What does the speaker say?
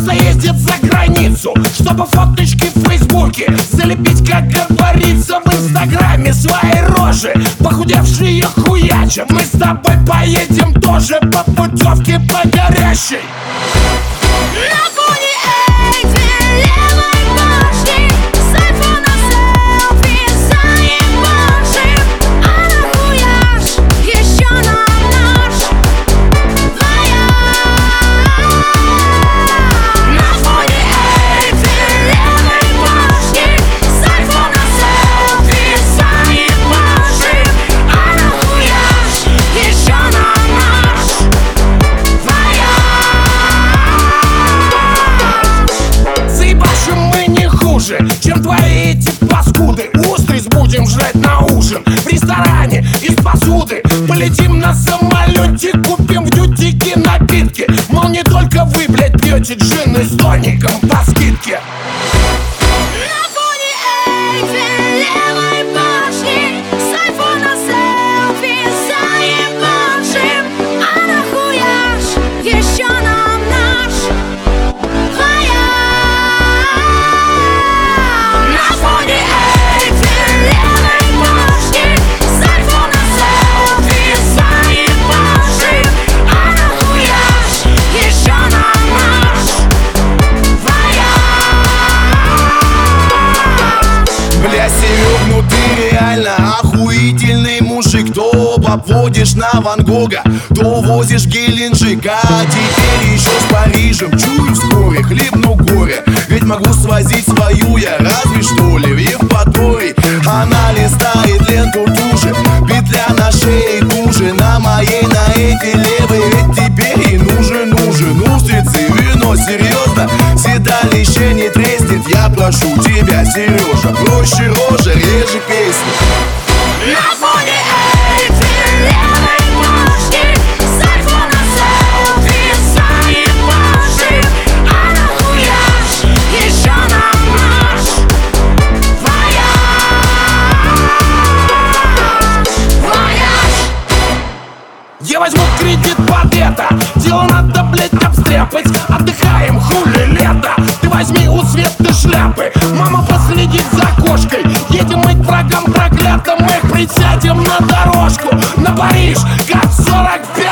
часто ездит за границу Чтобы фоточки в фейсбуке Залепить, как говорится, в инстаграме Свои рожи, похудевшие хуячат Мы с тобой поедем тоже по путевке по горящей хуже, чем твои эти паскуды. Устриц будем жрать на ужин. В ресторане из посуды. Полетим на самолете, купим в дютике напитки Мол, не только вы, блядь, пьете джины с тоником по скидке обводишь на Ван Гога, то возишь Геленджик А теперь еще с Парижем Чую вскоре, хлебну горе. Ведь могу свозить свою я разве что ли в Евпаторий Она листает ленту туже Петля на шее туже На моей, на этой левой Ведь теперь ей нужен, нужен. Устрицы, вино, серьезно Седалище не треснет. Я прошу тебя, Сережа Проще рожа, реже песни На Я возьму кредит под это. Дело надо, блядь, обстряпать. Отдыхаем, хули лето. Ты возьми у Светы шляпы. Мама последит за кошкой. Едем мы к врагам проклятым. Мы присядем на дорожку. На Париж, как в 45-м